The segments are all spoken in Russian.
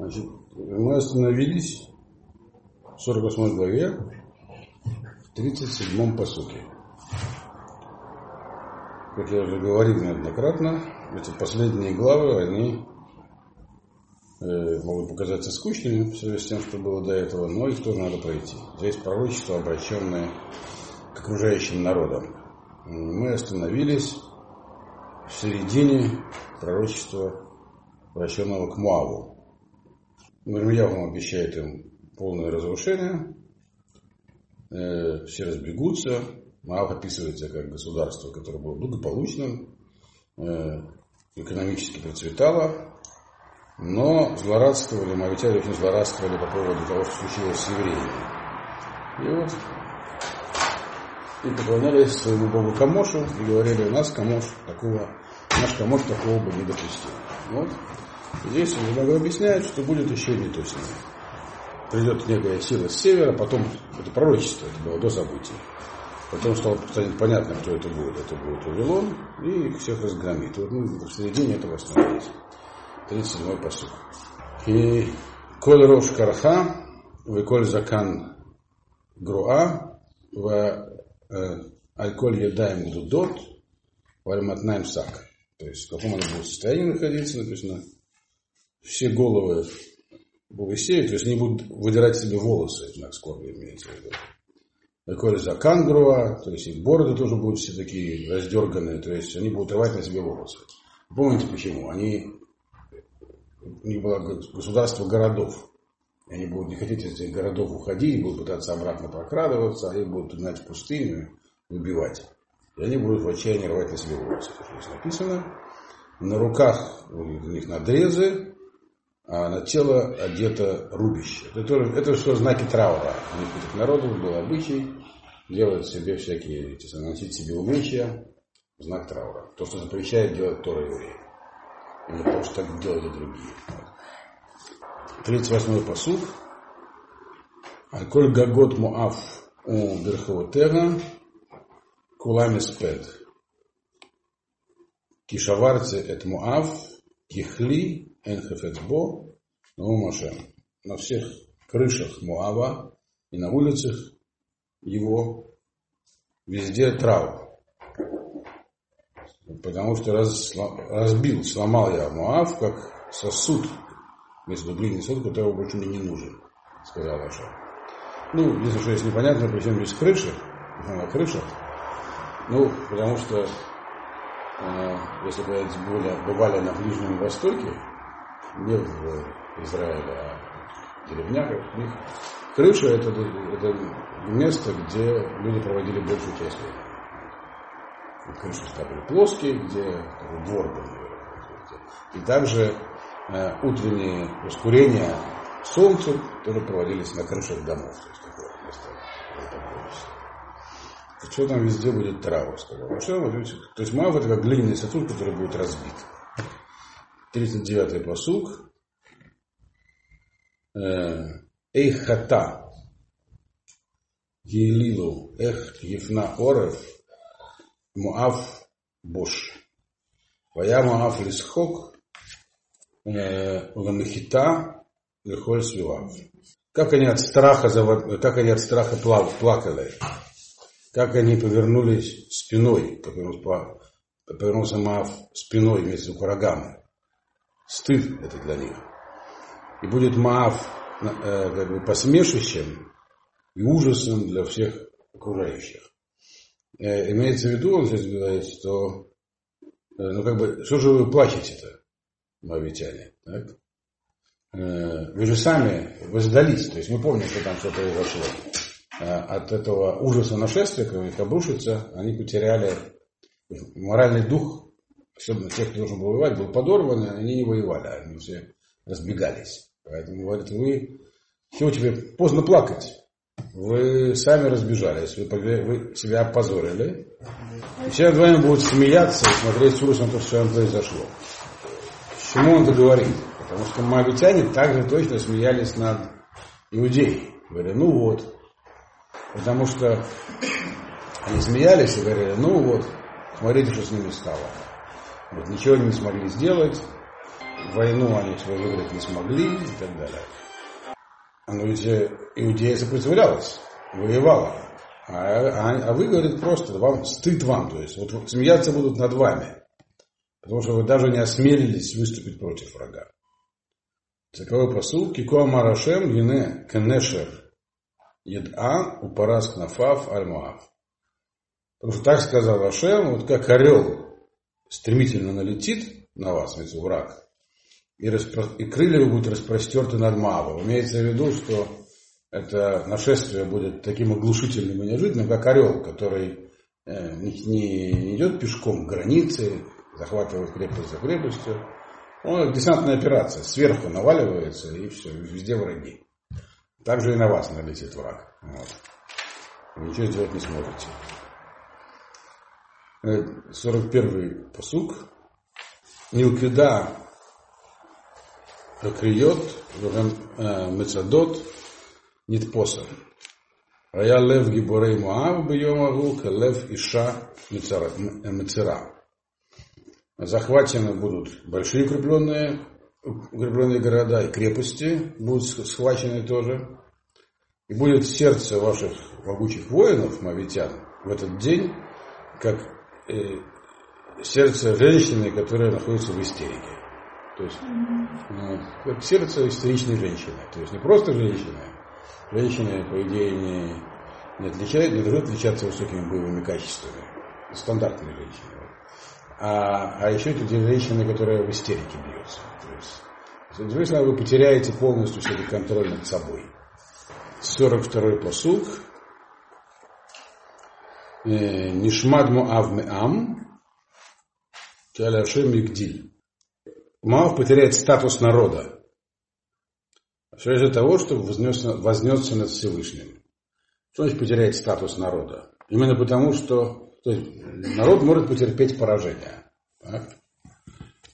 Значит, мы остановились в 48 главе, в 37 посуке. Как я уже говорил неоднократно, эти последние главы, они э, могут показаться скучными в связи с тем, что было до этого, но их тоже надо пройти. Здесь пророчество, обращенное к окружающим народам. Мы остановились в середине пророчества, обращенного к Муаву. Ирмияу обещает им полное разрушение, э, все разбегутся. Маав описывается как государство, которое было благополучным, э, экономически процветало, но злорадствовали, моавитяне очень злорадствовали по поводу того, что случилось с евреями. И вот и поклонялись своему богу Камошу и говорили, у нас Камош такого, наш Камош такого бы не допустил. Вот. Здесь много объясняет, что будет еще не точно. Придет некая сила с севера, потом, это пророчество, это было до событий. Потом стало станет понятно, кто это будет. Это будет Вавилон, и всех разгромит. Вот мы в середине этого остановились. 37-й посуд. И коль рош карха, коль закан груа, в э, аль-коль едаем гдудот, вальматнаем сак. То есть в каком они будут состоянии находиться, написано, все головы Богосеют, то есть они будут выдирать себе волосы, знак скорби имеется в виду. Такой закан груа, то есть их бороды тоже будут все такие раздерганные, то есть они будут рвать на себе волосы. Помните почему? Они, у них было государство городов. Они будут не хотеть из этих городов уходить, будут пытаться обратно прокрадываться, они будут гнать пустыню, убивать. И они будут в отчаянии рвать на себе волосы. То, здесь написано. На руках у них надрезы, а на тело одето рубище. Это, это что знаки траура. У них народов был обычай делать себе всякие, наносить себе умычья, знак траура. То, что запрещает делать Тора евреи. И не потому, что так делали другие. 38-й посуд. Аль-Коль Гагот Муав у Берховотера Кулами Спед. Кишаварце эт Муав Кихли Энхефецбо, Наумаше, на всех крышах Муава и на улицах его везде трава. Потому что раз, разбил, сломал я Муав, как сосуд, вместо глиняный сосуд, который больше мне не нужен, сказал Аша. Ну, если что есть непонятно, причем здесь крыши, на крышах, ну, потому что, э, если бы бывали на Ближнем Востоке, не в Израиле, а в деревнях. Крыша это, это место, где люди проводили большую часть времени. Крыши были плоские, где двор был. И также э, утренние ускорения солнца тоже проводились на крышах домов. То есть такое место что там везде будет трава, сказал. То есть мав это как глиняный сосуд, который будет разбит. 39-й посуг. Э, Эйхата Елилу Эх Ефна Орев Муав Бош. Вая Муав Лисхок э, Ламехита Лехоль Свилав. Как они от страха, как они от страха плакали, как они повернулись спиной, повернулся, Маав спиной вместе с урагами стыд это для них. И будет Маав э, как бы посмешищем и ужасом для всех окружающих. Э, имеется в виду, он здесь говорит, что э, ну как бы, что же вы плачете-то, моавитяне? Так? Э, вы же сами вы сдались, то есть мы помним, что там что-то произошло. От этого ужаса нашествия, когда их обрушится, они потеряли моральный дух особенно тех, кто должен был воевать, был подорван, они не воевали, они все разбегались. Поэтому говорят, вы чего тебе поздно плакать? Вы сами разбежались, вы, вы себя опозорили. И все над вами будут смеяться и смотреть с ужасом то, что вам произошло. Чему он это говорит? Потому что моавитяне также точно смеялись над иудеей. Говорили, ну вот. Потому что они смеялись и говорили, ну вот, смотрите, что с ними стало. Вот, ничего не смогли сделать. войну они свою выиграть не смогли и так далее. Но ведь Иудея сопротивлялась, воевала. А, а, а вы, говорит, просто вам стыд вам, то есть вот смеяться будут над вами, потому что вы даже не осмелились выступить против врага. Таковой посыл, Кико Марашем, Ене Кенешер, Ед'a, Упарас Кнафав, Аль-Муав. Потому что так сказал Ашем, вот как орел стремительно налетит на вас, враг, и, распро... и крылья будут распростерты над Моавом. Имеется в виду, что это нашествие будет таким оглушительным и неожиданным, как орел, который э, не, идет пешком к границе, захватывает крепость за крепостью. Он десантная операция, сверху наваливается и все, везде враги. Также и на вас налетит враг. Вот. Ничего сделать не сможете. Э, 41-й посук. Нилкида Акриот, э, Мецадот, Нитпоса. А я лев гиборей Моав, бьем агулка, лев Иша э, Мецера. Захвачены будут большие укрепленные, укрепленные города и крепости, будут схвачены тоже. И будет сердце ваших могучих воинов, мавитян, в этот день, как сердце женщины, которая находится в истерике. То есть ну, сердце истеричной женщины. То есть не просто женщины. Женщины, по идее, не, не, отличают, не должны отличаться высокими боевыми качествами. Стандартные женщины. А, а еще это женщины, которая в истерике бьется. То есть, соответственно, вы потеряете полностью себе контроль над собой. 42-й посуг. «Э, Нишмадму авмеам, каляшем мигдиль. Моав потеряет статус народа. Все из-за того, что вознесся, вознесся над Всевышним. Что значит потеряет статус народа? Именно потому, что то есть, народ может потерпеть поражение. Так?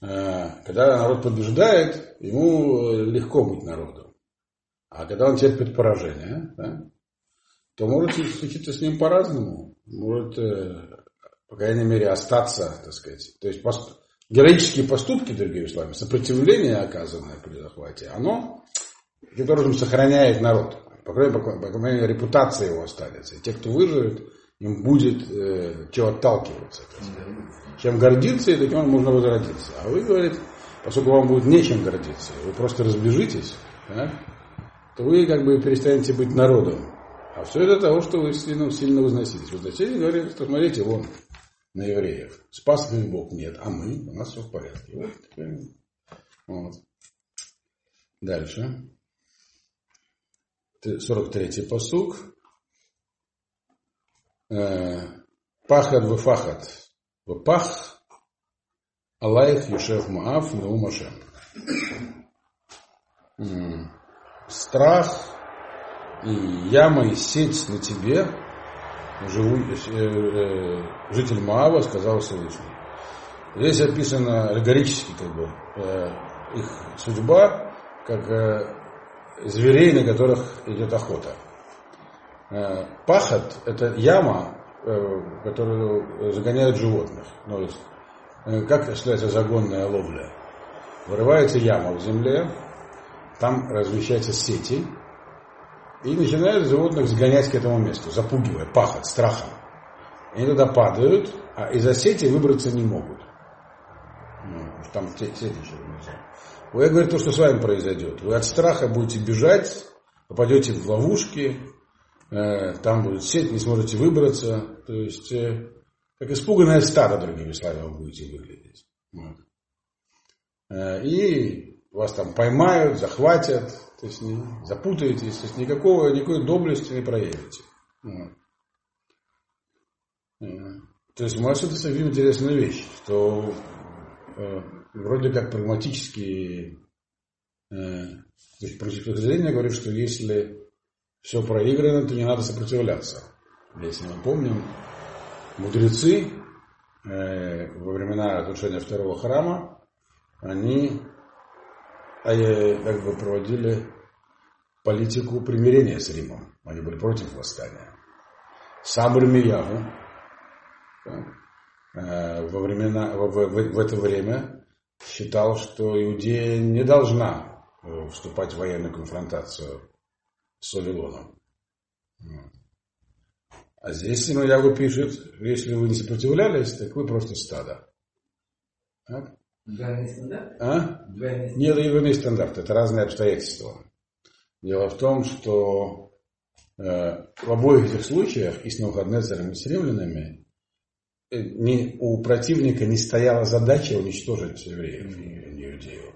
Э, когда народ побеждает, ему легко быть народом. А когда он терпит поражение, да, то может случиться с ним по-разному. Может, э, по крайней мере, остаться, так сказать. То есть героические поступки, другими словами, сопротивление, оказанное при захвате, оно каким-то образом сохраняет народ. По крайней, по, по крайней мере, репутация его останется. И те, кто выживет, им будет э, чего отталкиваться. Чем гордиться, и таким можно возродиться. А вы, говорите, поскольку вам будет нечем гордиться, вы просто разбежитесь, да, то вы как бы перестанете быть народом. А все это того, что вы сильно, сильно возноситесь. Возноситесь, говорит, что смотрите, вон, на евреев. Спас их Бог? Нет. А мы? У нас все в порядке. Вот. вот. Дальше. 43-й посук. Э, пахат вефахат. Вепах Алайх Юшев Маав Неум Ашем. Страх и яма и сеть на тебе живу, э, э, житель Маава сказал Всевышний. Здесь описано аллегорически как бы э, их судьба, как э, зверей, на которых идет охота. Э, пахот – это яма, э, которую загоняют животных. Ну, есть, э, как осуществляется загонная ловля? Вырывается яма в земле, там размещаются сети – и начинают животных сгонять к этому месту, запугивая, пахать, страхом. Они туда падают, а из-за сети выбраться не могут. Ну, там сети еще внизу. Я говорю то, что с вами произойдет. Вы от страха будете бежать, попадете в ловушки, э, там будет сеть, не сможете выбраться. То есть, э, как испуганное стадо, другими словами, вы будете выглядеть. Вот. Э, и вас там поймают, захватят, то есть запутаетесь, то есть никакого, никакой доблести не проявите. Э, то есть мы отсюда видим интересную вещь, что э, вроде как прагматически э, то есть точки зрения говорит, что если все проиграно, то не надо сопротивляться. Если мы помним, мудрецы э, во времена разрушения второго храма, они они как бы проводили политику примирения с Римом. Они были против восстания. Сам Ирмиягу э, во времена, в, в, в это время считал, что Иудея не должна э, вступать в военную конфронтацию с Вавилоном. А здесь Симоньягу пишет, если вы не сопротивлялись, так вы просто стадо. Так? Двойный стандарт? А? Двойный стандарт. Нет, двойный стандарт, это разные обстоятельства. Дело в том, что э, в обоих этих случаях, и с Навуходнецером, и с римлянами, не, у противника не стояла задача уничтожить евреев и иудеев.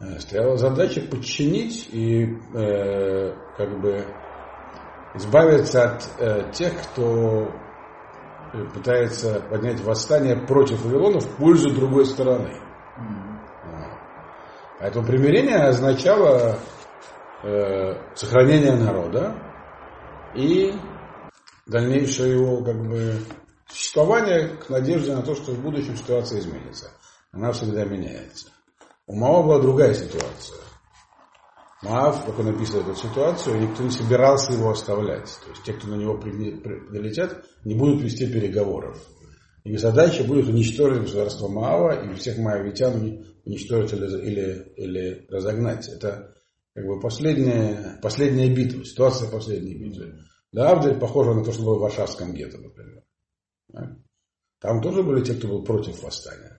Э, стояла задача подчинить и э, как бы избавиться от э, тех, кто пытается поднять восстание против Вавилона в пользу другой стороны. Mm-hmm. Поэтому примирение означало э, сохранение народа и дальнейшее его как бы существование к надежде на то, что в будущем ситуация изменится. Она всегда меняется. У Мао была другая ситуация. Маав, как он описывает эту ситуацию, никто не собирался его оставлять. То есть те, кто на него долетят, не будут вести переговоров. Их задача будет уничтожить государство Маава и всех маавитян уничтожить или, или, или разогнать. Это как бы последняя, последняя битва, ситуация последней битвы. Да, Авдель похожа на то, что было в Варшавском гетто, например. Там тоже были те, кто был против восстания.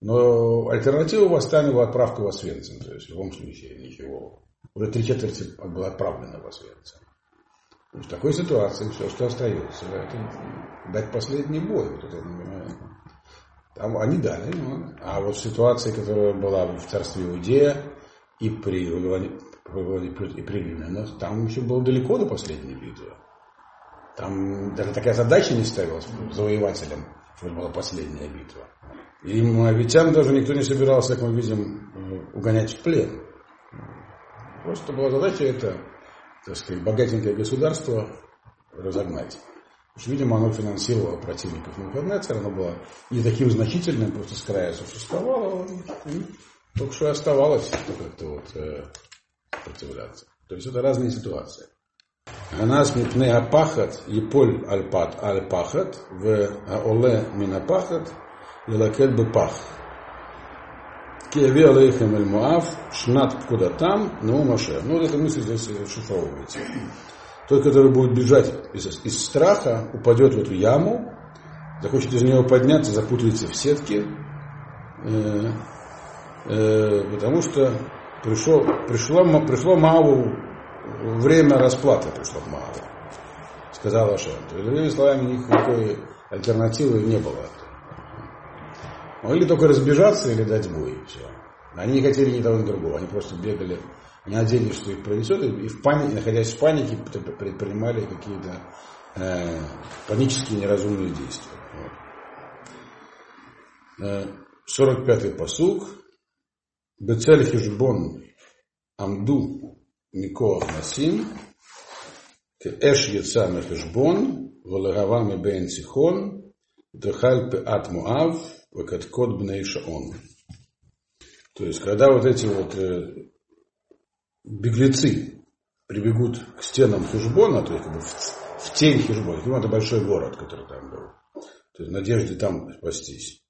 Но альтернатива восстанию была отправка в Освенцим. То есть в любом случае ничего. Уже три четверти было отправлено в Освенцим. В такой ситуации все, что остается, это дать последний бой. Вот это, там они дали. Ну, а вот в ситуации, которая была в царстве Иудея и при и при Римлянах, там еще было далеко до последней битвы. Там даже такая задача не ставилась завоевателям, что это была последняя битва. И моавитян даже никто не собирался, как мы видим, э, угонять в плен. Просто была задача это, так сказать, богатенькое государство разогнать. Потому что, видимо, оно финансировало противников Навуходнецера, оно было не таким значительным, просто с края существовало, и только что оставалось как-то вот э, сопротивляться. То есть это разные ситуации. У нас мипне апахат, еполь альпат альпахат, в аоле минапахат, лелакет бепах. Ки ави алейхем эль Муав, шнат куда там, ну маше. Ну, эта мысль здесь расшифровывается. Тот, который будет бежать из, из страха, упадет в эту яму, захочет из нее подняться, запутается в сетке, э, э, потому что пришло, пришло, пришло Мааву время расплаты пришло к Мааву, сказал Ашем. То есть, другими словами, никакой альтернативы не было. Могли только разбежаться или дать бой. Все. Они не хотели ни того, ни другого. Они просто бегали, не надеялись, что их пронесет, и в панике, находясь в панике, предпринимали какие-то э, панические неразумные действия. Вот. 45-й посуг. Бецель хижбон амду микоах насим, эш яца мехижбон, валагава мебен сихон, дехаль пеат муав, Вакаткот Бнейша он. То есть, когда вот эти вот э, беглецы прибегут к стенам Хижбона, то есть как бы в, в тень Хижбона, Хижбон это большой город, который там был, то есть в надежде там спастись,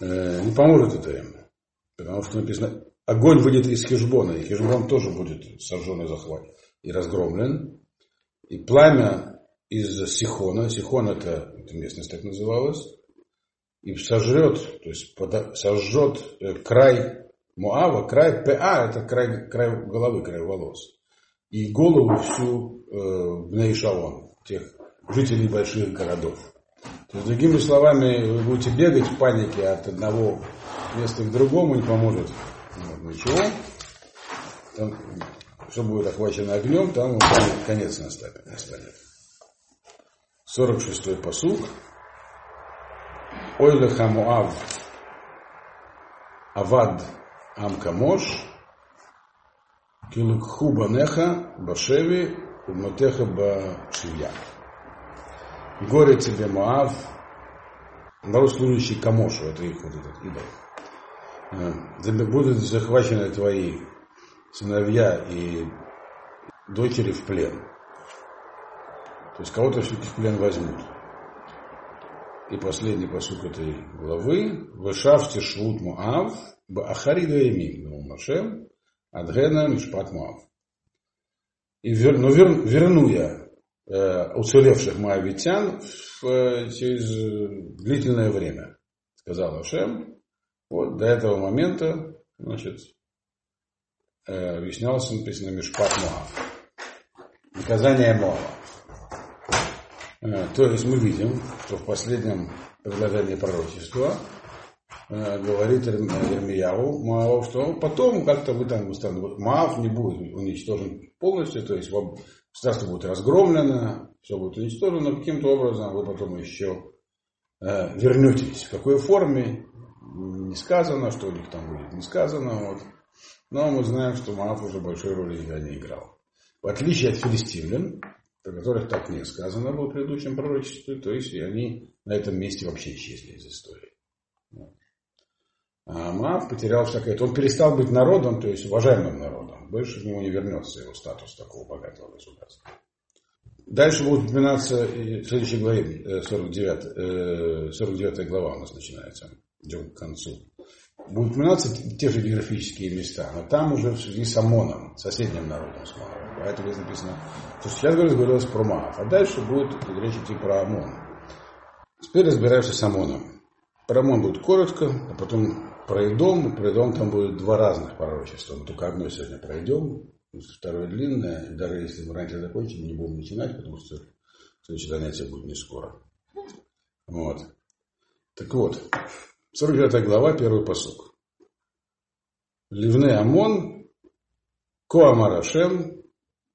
э, не поможет это им, потому что написано, огонь выйдет из Хижбона, и Хижбон тоже будет сожжен и захват и разгромлен, и пламя из Сихона, Сихон это, это местность так называлась, и сожрет, то есть сожжет э, край Муава, край ПА, это край, край головы, край волос. И голову всю э, Бнейшаон, тех жителей больших городов. То есть, другими словами, вы будете бегать в панике от одного места к другому, не поможет вот, ничего. Там, что будет охвачено огнем, там конец настанет. 46-й посуг. Ой леха Муав Авад Амкамош Килукху Банеха Башеви Умотеха Башивья. Горе тебе, Моав, народ, служащий Камошу, это их вот этот идол. Будут захвачены твои сыновья и дочери в плен. То есть кого-то все-таки в плен возьмут. И последний посук этой главы, «Вышавте шлут Муав, бa'ахари даямим, думал Машем, адгена мишпат Муав». И вер, но вер, верну я э, уцелевших моавитян э, через длительное время, сказал Ашем. Вот до этого момента, значит, э, объяснялся, написано, Мишпат Муав. Наказание Моава. Э, то есть мы видим, что в последнем предложении пророчества э, говорит Ермияву Маав, что потом как-то вы там Маав не будет уничтожен полностью, то есть государство будет разгромлено, все будет уничтожено, но каким-то образом вы потом еще э, вернетесь. В какой форме не сказано, что у них там будет, не сказано. Вот. Но мы знаем, что Маав уже большой роли не играл. В отличие от филистимлян, про которых так не сказано было в предыдущем пророчестве, то есть они на этом месте вообще исчезли из истории. А Маав потерял всякое. Он перестал быть народом, то есть уважаемым народом. Больше к нему не вернется его статус такого богатого государства. Дальше будет упоминаться в следующей главе, 49, 49 глава у нас начинается, идем к концу будут упоминаться те же географические места, но там уже в связи с ОМОНом, соседним народом с Маавом. Поэтому здесь написано, что сейчас говорилось про Маав, а дальше будет речь идти про ОМОН. Теперь разбираемся с ОМОНом. Про ОМОН будет коротко, а потом про Идом. Про Идом там будет два разных пророчества. Мы только одно сегодня пройдем, второе длинное. И даже если мы раньше закончим, не будем начинать, потому что следующее занятие будет не скоро. Вот. Так вот, 49 глава, первый посук. Ливне Амон, Коамар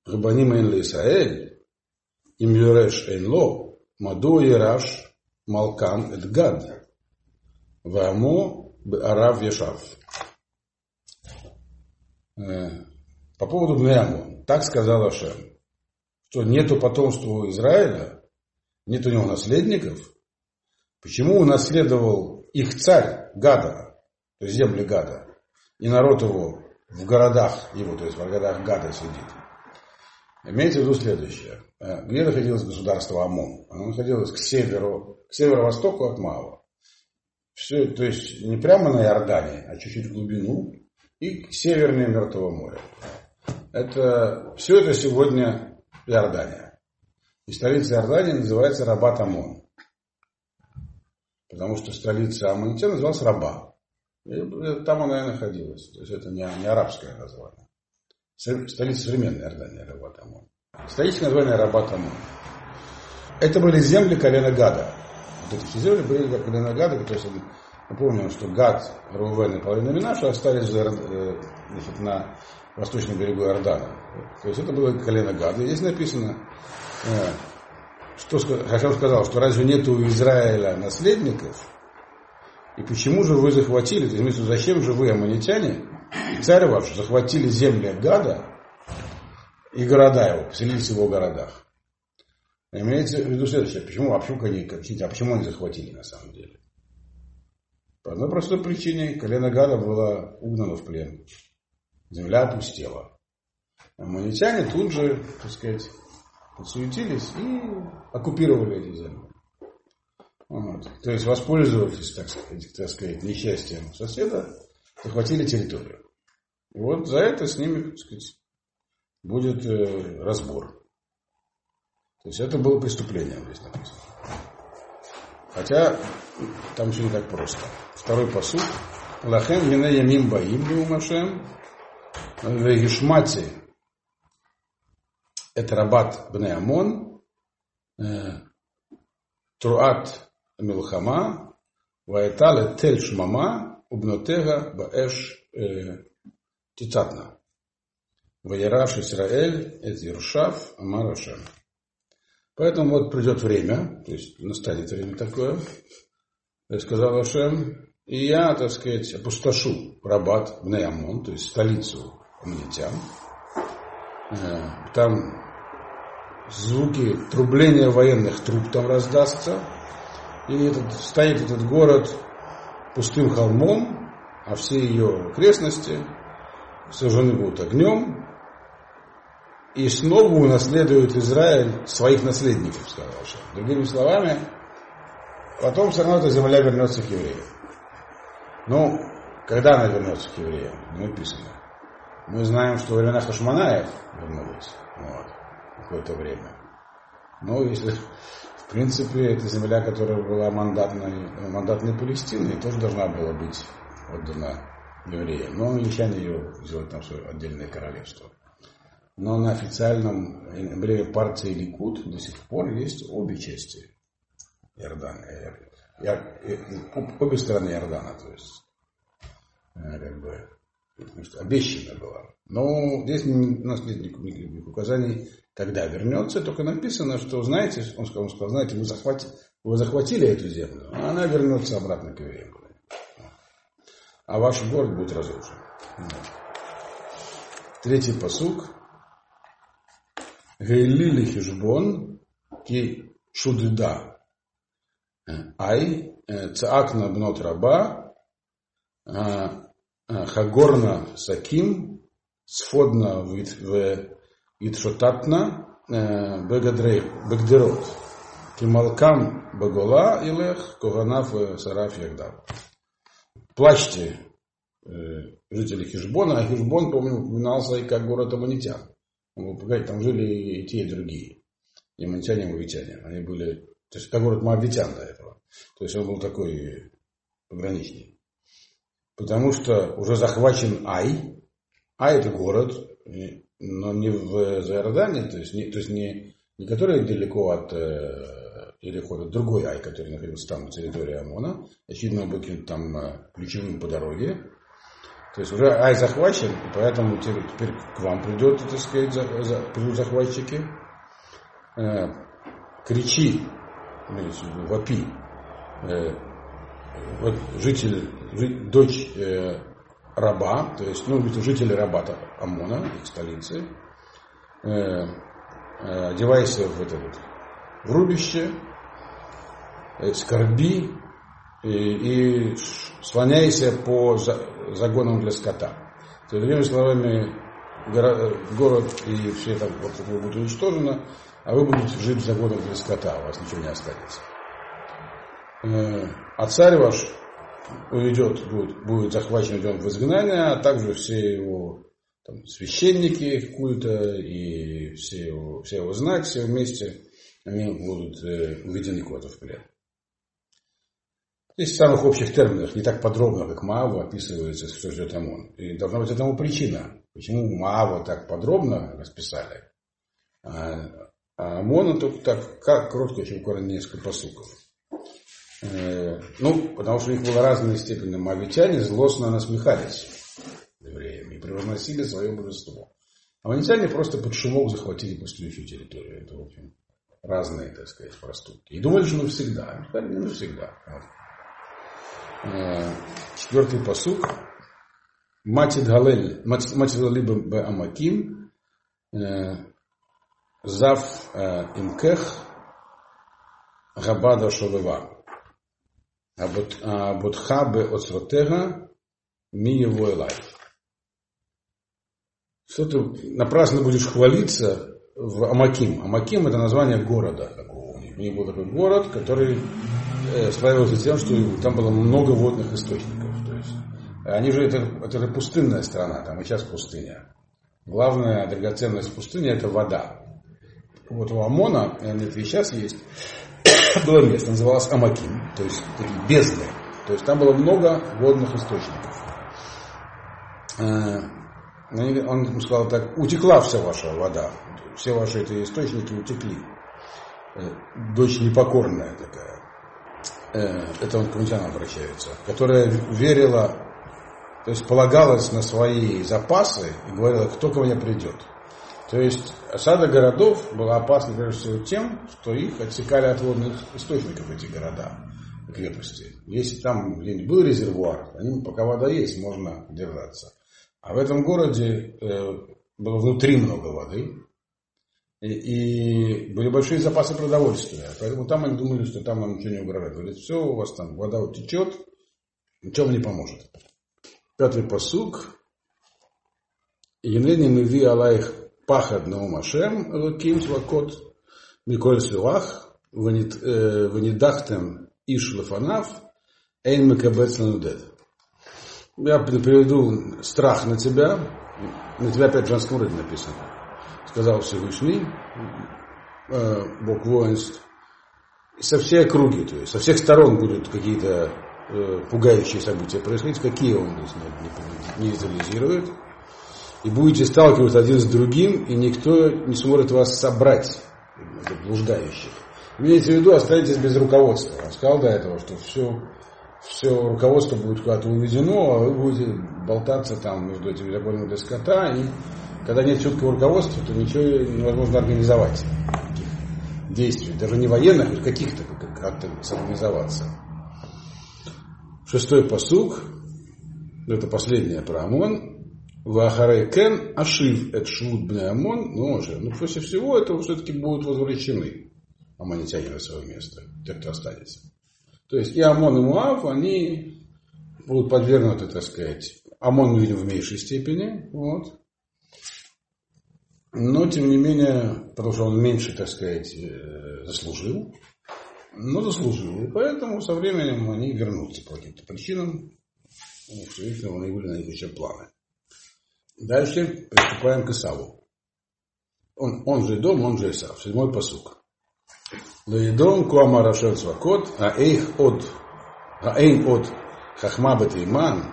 Ашем, Габаним Эн Лисаэль, Им Юреш Эн Ло, Маду Ираш, Малкан Эд Гад, Вамо Арав Ешав. По поводу Бнеамон, так сказал Ашем, что нету потомства у Израиля, нет у него наследников. Почему унаследовал их царь Гада, то есть земли Гада, и народ его в городах его, то есть в городах Гада сидит. Имейте в виду следующее. Э, где находилось государство Амон? Оно находилось к северу, к северо-востоку от Мава. Все, то есть не прямо на Иордании, а чуть-чуть в глубину и к севернее Мертвого моря. Это, все это сегодня Иордания. И столица Иордании называется Рабат Амон потому что столица Амантия называлась Раба. И там она и находилась. То есть это не, не арабское название. Столица современной Иордании Рабат Амон. Столичное название Рабат Амон. Это были земли колена Гада. Вот эти земли были колена Гада, то есть напомним, что Гад, Рувен и половина Минаша остались э, значит, на восточном берегу Иордана. То есть это было колено Гада. Здесь написано, э, что Хашем сказал, что разве нет у Израиля наследников? И почему же вы захватили, то есть, зачем же вы, аммонитяне, царь ваш, захватили земли Гада и города его, поселились в его городах? Имеется в виду следующее, почему, а почему они, а почему они захватили на самом деле? По одной простой причине, колено Гада было угнано в плен. Земля опустела. Аммонитяне тут же, так сказать, подсуетились и оккупировали эти земли. Вот. То есть воспользовавшись, так сказать, так сказать, несчастьем соседа, захватили территорию. И вот за это с ними, так сказать, будет э, разбор. То есть это было преступление, здесь написано. Хотя там все не так просто. Второй посуд. Лахен мина ямим баим машем вегишмати это Рабат Бне Амон, э, Труат Милхама, Ваэтале Тель Шмама, Убнотега Баэш Тицатна. Ваяраш Исраэль, Эт Ерушав, Амар Ашем. Поэтому вот придет время, то есть настанет время такое, сказал Ашем, и я, так сказать, опустошу Рабат в Неамон, то есть столицу амнитян. Там звуки трубления военных труб там раздастся. И этот, стоит этот город пустым холмом, а все ее окрестности сожжены будут огнем. И снова унаследует Израиль своих наследников, сказал Шах. Другими словами, потом все равно эта земля вернется к евреям. Ну, когда она вернется к евреям, не написано. Мы знаем, что времена Хашманаев вернулась вот, какое-то время. Но если, в принципе, эта земля, которая была мандатной, мандатной Палестиной, тоже должна была быть отдана евреям. Но англичане ее сделать там свое отдельное королевство. Но на официальном эмблеме партии Ликут до сих пор есть обе части Иордана. Обе стороны Иордана, то есть как бы обещана была. Но здесь у нас нет никаких указаний, когда вернется, только написано, что, знаете, он сказал, он сказал знаете, вы, захватили, вы захватили эту землю, а она вернется обратно к евреям. А ваш город будет разрушен. Третий посук. Гейлили хижбон ки шудда. Ай цаакна бнот раба Хагорна Саким, Сфодна в Итшотатна, Бегдерот. Кималкам Багола Илех, Кованав Сараф Ягдав. Плачьте, жители Хижбона, а Хижбон, помню, упоминался и как город Аманитян. Там жили и те, и другие. И аманитяне, и мавитяне. Они были, то есть как город Моавитян до этого. То есть он был такой пограничный. Потому что уже захвачен Ай. Ай это город, но не в Иордане, то есть не, то есть не, не который далеко от э, Иерихон, а другой Ай, который находился там на территории Амона. Очевидно, он был там э, ключевым по дороге. То есть уже Ай захвачен, и поэтому теперь, теперь к вам придет, так сказать, за, за, придут захватчики. Э, кричи, вопи, э, вот житель, дочь э, раба, то есть, ну, жители Рабата Амона, их столицы, э, э, одевайся в это вот в рубище, э, скорби и, и слоняйся по за, загонам для скота. То есть, другими словами, город и все это вот, будет уничтожено, а вы будете жить в загонах для скота, у вас ничего не останется. Э, а царь ваш уйдет, будет, будет захвачен, уйден в изгнание, а также все его там, священники культа и все его, все его знать, все вместе, они будут э, уведены куда-то в плен. Здесь в самых общих терминах, не так подробно, как Мааву описывается, что ждет Амон. И должна быть этому причина. Почему Мааву так подробно расписали, а, а Амона только так, как коротко, очень буквально несколько посуков. Э, ну, потому что у них была разная степень мавитяне злостно насмехались евреями и превозносили свое божество. А мавитяне просто под шумок захватили пустующую территорию. Это, в общем, разные, так сказать, проступки. И думали, что навсегда. Сказали, не навсегда. Э, четвертый посук. Матид Галель, Матид либо Б Амаким, э, Зав Имкех, Габада Шовева. Абудха бе оцротега ми его элай. Что ты напрасно будешь хвалиться в Амаким. Амаким это название города такого. У них был такой город, который э, славился тем, что там было много водных источников. То есть, они же, это, это, это пустынная страна, там и сейчас пустыня. Главная драгоценность пустыни это вода. Вот у Амона, это и сейчас есть, было место, называлось Амаким, то есть такие бездны. То есть там было много водных источников. Э, он сказал так, утекла вся ваша вода, все ваши эти источники утекли. Э, дочь непокорная такая. Э, это он к Мунтяну обращается, которая верила, то есть полагалась на свои запасы и говорила, кто ко мне придет. То есть осада городов была опасна прежде всего тем, что их отсекали от водных источников эти города, крепости. Если там где-нибудь был резервуар, они, пока вода есть, можно держаться. А в этом городе э, было внутри много воды, и, и были большие запасы продовольствия. Поэтому там они думали, что там нам ничего не угрожает. Говорят, все, у вас там вода утечет, ничего вам не поможет. Пятый посуг. Енени миви алайх пахад наум Ашем, Элоким Твакот, Миколь Свилах, Ванидахтем иш лефанав, эйн макабец ланудет. Я приведу страх на тебя, на тебя опять в женском написано. Сказал Всевышний, э, Бог воинств, со всей округи, то есть со всех сторон будут какие-то э, пугающие события происходить, какие он не, не, не визуализирует. И будете сталкиваться один с другим, и никто не сможет вас собрать, блуждающих. Имейте в виду, останетесь без руководства. Он сказал до этого, что все, все руководство будет куда-то уведено, а вы будете болтаться там между этими законами для скота, и когда нет четкого руководства, то ничего невозможно организовать действий, даже не военных, а каких-то, как-то сорганизоваться. Шестой посук, это последнее про ОМОН. Вахарей кен ашив эт швуд бне ОМОН, ну ну после всего этого все-таки будут возвращены амонитяне на свое место, те, кто останется. То есть и ОМОН, и МУАВ, они будут подвергнуты, так сказать, ОМОН мы видим в меньшей степени, вот, но, тем не менее, потому что он меньше, так сказать, э, заслужил, но заслужил. И поэтому со временем они вернутся по каким-то причинам. У они были на них еще планы. Дальше приступаем к Исаву. Он, он же дом, он же Исав. Седьмой посук. Лаидом куама рашел свакот, а эйх от, а эйн от хахма бетейман,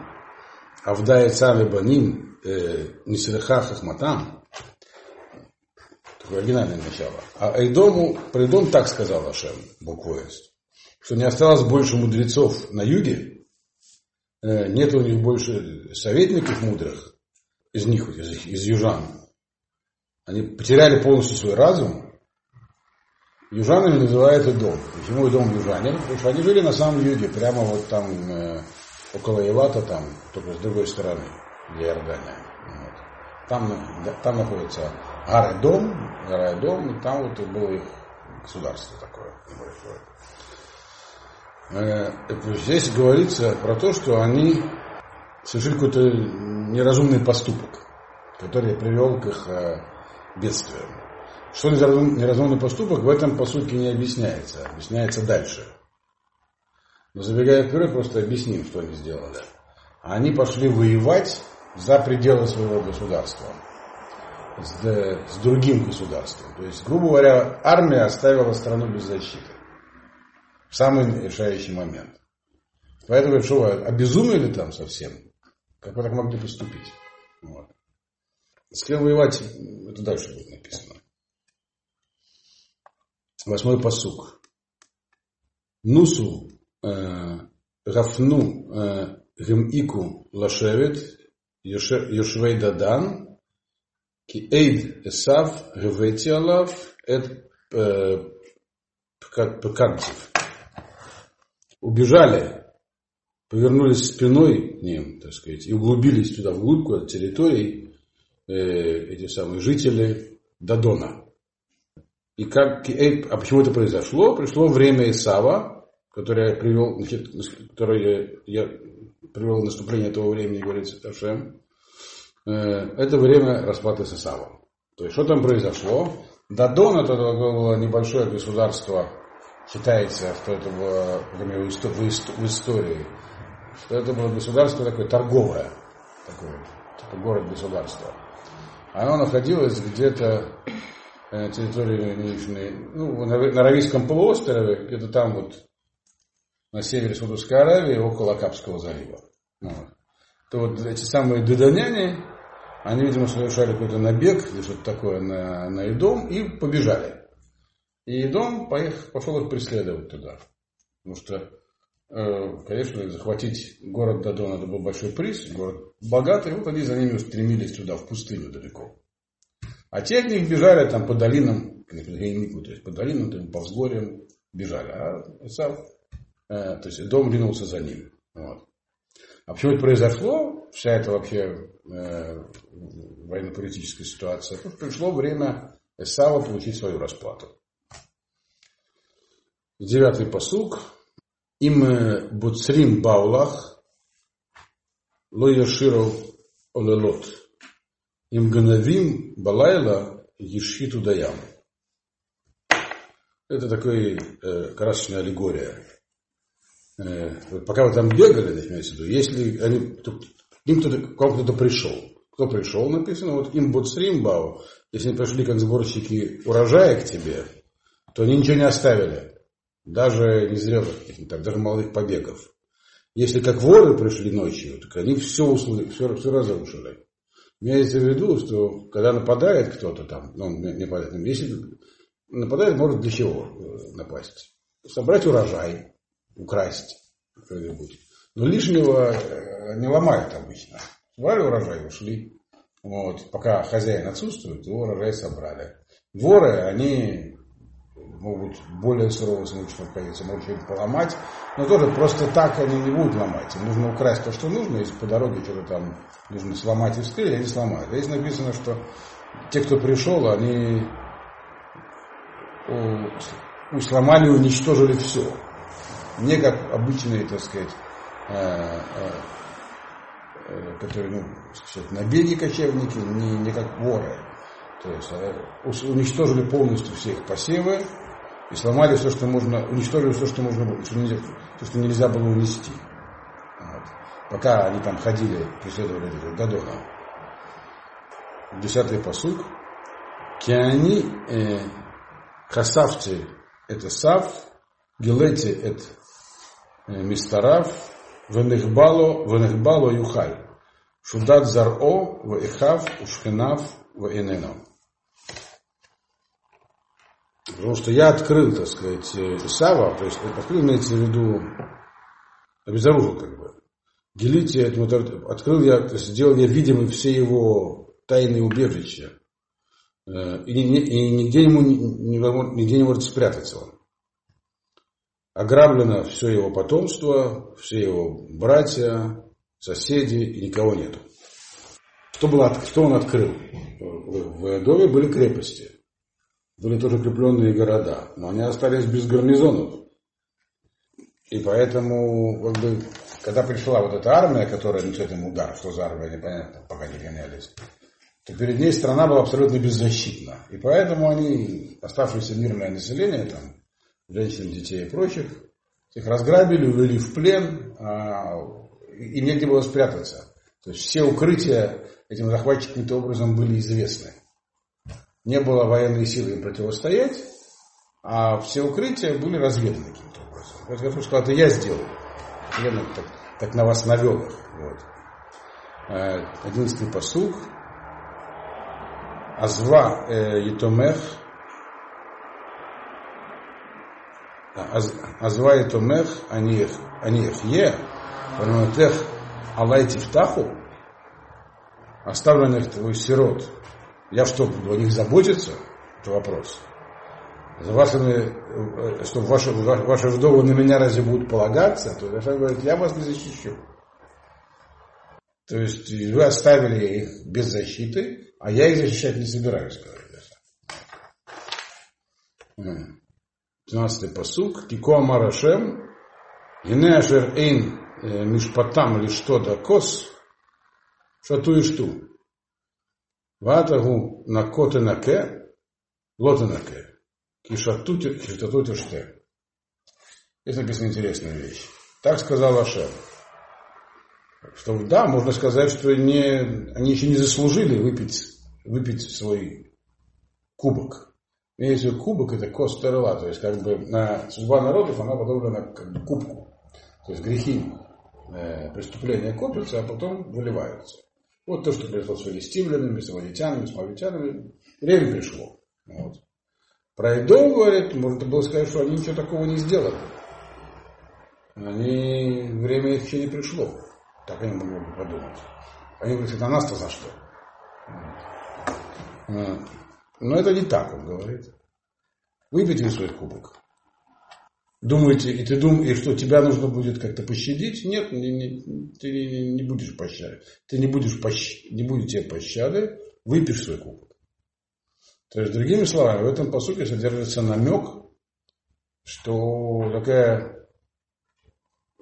авда баним, э, нисреха хахматам, Такое оригинальное начало. А Эйдому, про Эйдом так сказал Ашем, воинств, что не осталось больше мудрецов на юге, э, нет у них больше советников мудрых, из них, из, из южан. Они потеряли полностью свой разум. Южанами называют дом. Почему дом южане? Потому что они жили на самом юге, прямо вот там э, около Елата, там, только с другой стороны, где Иордания. Вот. Там, там находится Гарай-дом, Гарай-дом, и там вот было их государство такое небольшое. Э, здесь говорится про то, что они совершили какой-то неразумный поступок, который привел к их э, бедствиям. Что неразумный поступок, в этом по сути не объясняется, объясняется дальше. Но забегая вперед, просто объясним, что они сделали. Они пошли воевать за пределы своего государства с, с другим государством. То есть, грубо говоря, армия оставила страну без защиты. В самый решающий момент. Поэтому, что вы обезумели там совсем? Как вы так могли поступить? Вот. С кем воевать, это дальше будет написано. Восьмой посук. Нусу э, Гафну э, Гимику Лашевит Йошвей Дадан Ки Эйд Эсав Гевети Алав Эд э, Пкадзив. Убежали повернулись спиной к ним, так сказать, и углубились туда, вглубь куда территории, э, эти самые жители Дадона. И как, а почему это произошло? Пришло время Исава, которое привел, которое я привел наступление этого времени, говорится Ташем, Э, это время расплаты с Исавом. То есть, что там произошло? Дадон это было небольшое государство, считается, что это было в истории, что это было государство такое торговое, такое, типа город-государство. Оно находилось где-то на территории нынешней, ну, на, Аравийском полуострове, где-то там вот на севере Саудовской Аравии, около Капского залива. Вот. То вот эти самые дедоняне, они, видимо, совершали какой-то набег или что-то такое на, на Идом и побежали. И Идом поехал, пошел их преследовать туда. Потому что, э, конечно, захватить город Дадон это был большой приз, город богатый, вот они за ними устремились туда, в пустыню далеко. А те от них бежали там по долинам, то есть по долинам, там, по взгорьям бежали. А Исав, э, то есть дом ринулся за ним. Вот. А почему это произошло, вся эта вообще э, военно-политическая ситуация, что пришло время Эсава получить свою расплату. Девятый посук. Им буцрим баулах ло яширов олелот. Им ганавим балайла ешиту даям. Это такая э, красочная аллегория. э, пока вы там бегали, имеется в если они, то, им кто-то, к вам кто-то пришел. Кто пришел, написано, вот им Боцримбау, если они пришли как сборщики урожая к тебе, то они ничего не оставили. Даже незрелых, там, даже молодых побегов. Если как воры пришли ночью, так они все, услышали, все, все разрушили. Имеется в виду, что когда нападает кто-то там, ну, не понятно, если нападает, может для чего э, напасть? Собрать урожай, украсть что-нибудь. Но лишнего э, не ломают обычно. Собрали урожай, ушли. Вот. Пока хозяин отсутствует, его урожай собрали. Воры, они могут более сурово с научно обходиться, могут что-нибудь поломать, но тоже просто так они не будут ломать. Им нужно украсть то, что нужно, если по дороге что-то там нужно сломать и вскрыть, они сломают. Здесь написано, что те, кто пришел, они сломали и уничтожили все. Не как обычные, так сказать, э, э, э, которые, ну, сказать, набеги кочевники, не, не как воры. То есть уничтожили полностью все их посевы, и сломали все, что можно, уничтожили все, что можно, что нельзя, то, что нельзя было унести. Вот. Пока они там ходили, преследовали Дадона. Десятый посук. Киани э, хасавти это сав, гилети это э, мистарав, венехбало, венехбало юхаль. Шудат заро, ваихав, ушхинав, ваиненов. Потому что я открыл, так сказать, Исава, то есть открыл, имеется в виду, обезоружил как бы. Делите, открыл я, то есть сделал я видимым все его тайные убежища. Э, и, и нигде, ему, нигде не может спрятаться он. Ограблено все его потомство, все его братья, соседи, и никого нету. Что, было, что он открыл? В доме были крепости были тоже укрепленные города, но они остались без гарнизонов. И поэтому, как бы, когда пришла вот эта армия, которая несет им удар, что за армия, непонятно, пока не гонялись, то перед ней страна была абсолютно беззащитна. И поэтому они, оставшееся мирное население, там, женщин, детей и прочих, их разграбили, увели в плен, а, и негде было спрятаться. То есть все укрытия этим захватчикам каким-то образом были известны не было военной силы им противостоять, а все укрытия были разведаны каким-то образом. Хочу сказать, это я сделал. Я так, так на вас навел их. Вот. Э, одиннадцатый посуг. Азва э, Етомех. Азва Етомех Аниех Е. Панаматех Алайте Втаху. Оставленных твой сирот я что, буду о них заботиться? Это вопрос. За вашими, э, что ваши, ваши вдовы на меня разве будут полагаться, то Рашан говорит, я вас не защищу. То есть вы оставили их без защиты, а я их защищать не собираюсь, говорит 12 посук. Тико Марашем, Ине Ашер Эйн э, Мишпатам Лишто да Кос, Шату и Шту. Ватагу на коте на ке, лоте на ке, кишатути, кишатути ште. Здесь написана интересная вещь. Так сказал Ашер. Что да, можно сказать, что не, они еще не заслужили выпить, выпить свой кубок. Имеется кубок это кост то есть как бы на судьба народов она подобна как кубку. То есть грехи, э, преступления копятся, а потом выливаются. Вот то, что произошло с филистимлянами, с амалитянами, с мавитянами. Время пришло. Вот. Про Идом, говорит, можно было сказать, что они ничего такого не сделали. Они, время их еще не пришло. Так они могли бы подумать. Они говорят, а нас-то за что? Но это не так, он говорит. Выпейте свой кубок. Думаете, и ты думаешь, и что тебя нужно будет как-то пощадить? Нет, не, не, ты не, не будешь пощады. Ты не будешь пощ... не будет тебе пощады, выпьешь свой кубок. То есть, другими словами, в этом посуке содержится намек, что такая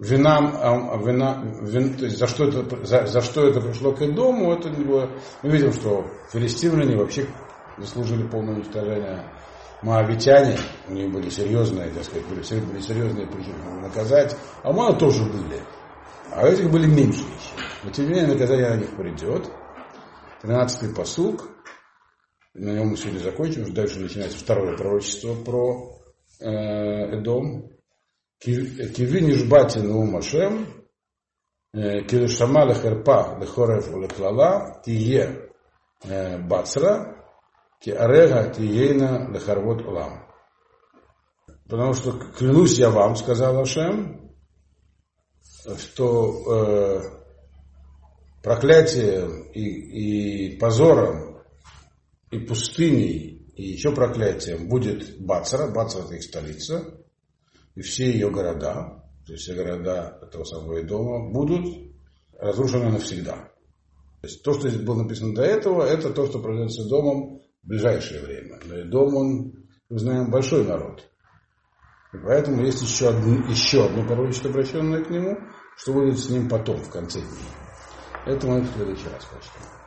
вина, а, вина, вин, то есть за, что это, за, за что это пришло к дому, это не было. Мы видим, что филистимляне вообще заслужили полное уничтожение Моавитяне, у них были серьезные, так сказать, были, серьезные причины наказать, а Моа тоже были. А у этих были меньше еще. Но тем не менее наказание на них придет. Тринадцатый посук. На нем мы сегодня закончим. Дальше начинается второе пророчество про э, Эдом. Киви нишбати наум Ашем, килешама лехерпа лехорев лехлала, тие бацра, ки арега тиейна лехарвот улам. Потому что клянусь я вам, сказал Ашем, что э, проклятием и, и позором и пустыней и еще проклятием будет Бацара, Бацара это их столица, и все ее города, то есть все города этого самого дома будут разрушены навсегда. То есть то, что здесь было написано до этого, это то, что произойдет с домом в ближайшее время. Но дом, он, мы знаем, большой народ. И поэтому есть еще, одно, еще одно пророчество, обращенное к нему, что будет с ним потом, в конце дней. Это мы в следующий раз прочтем.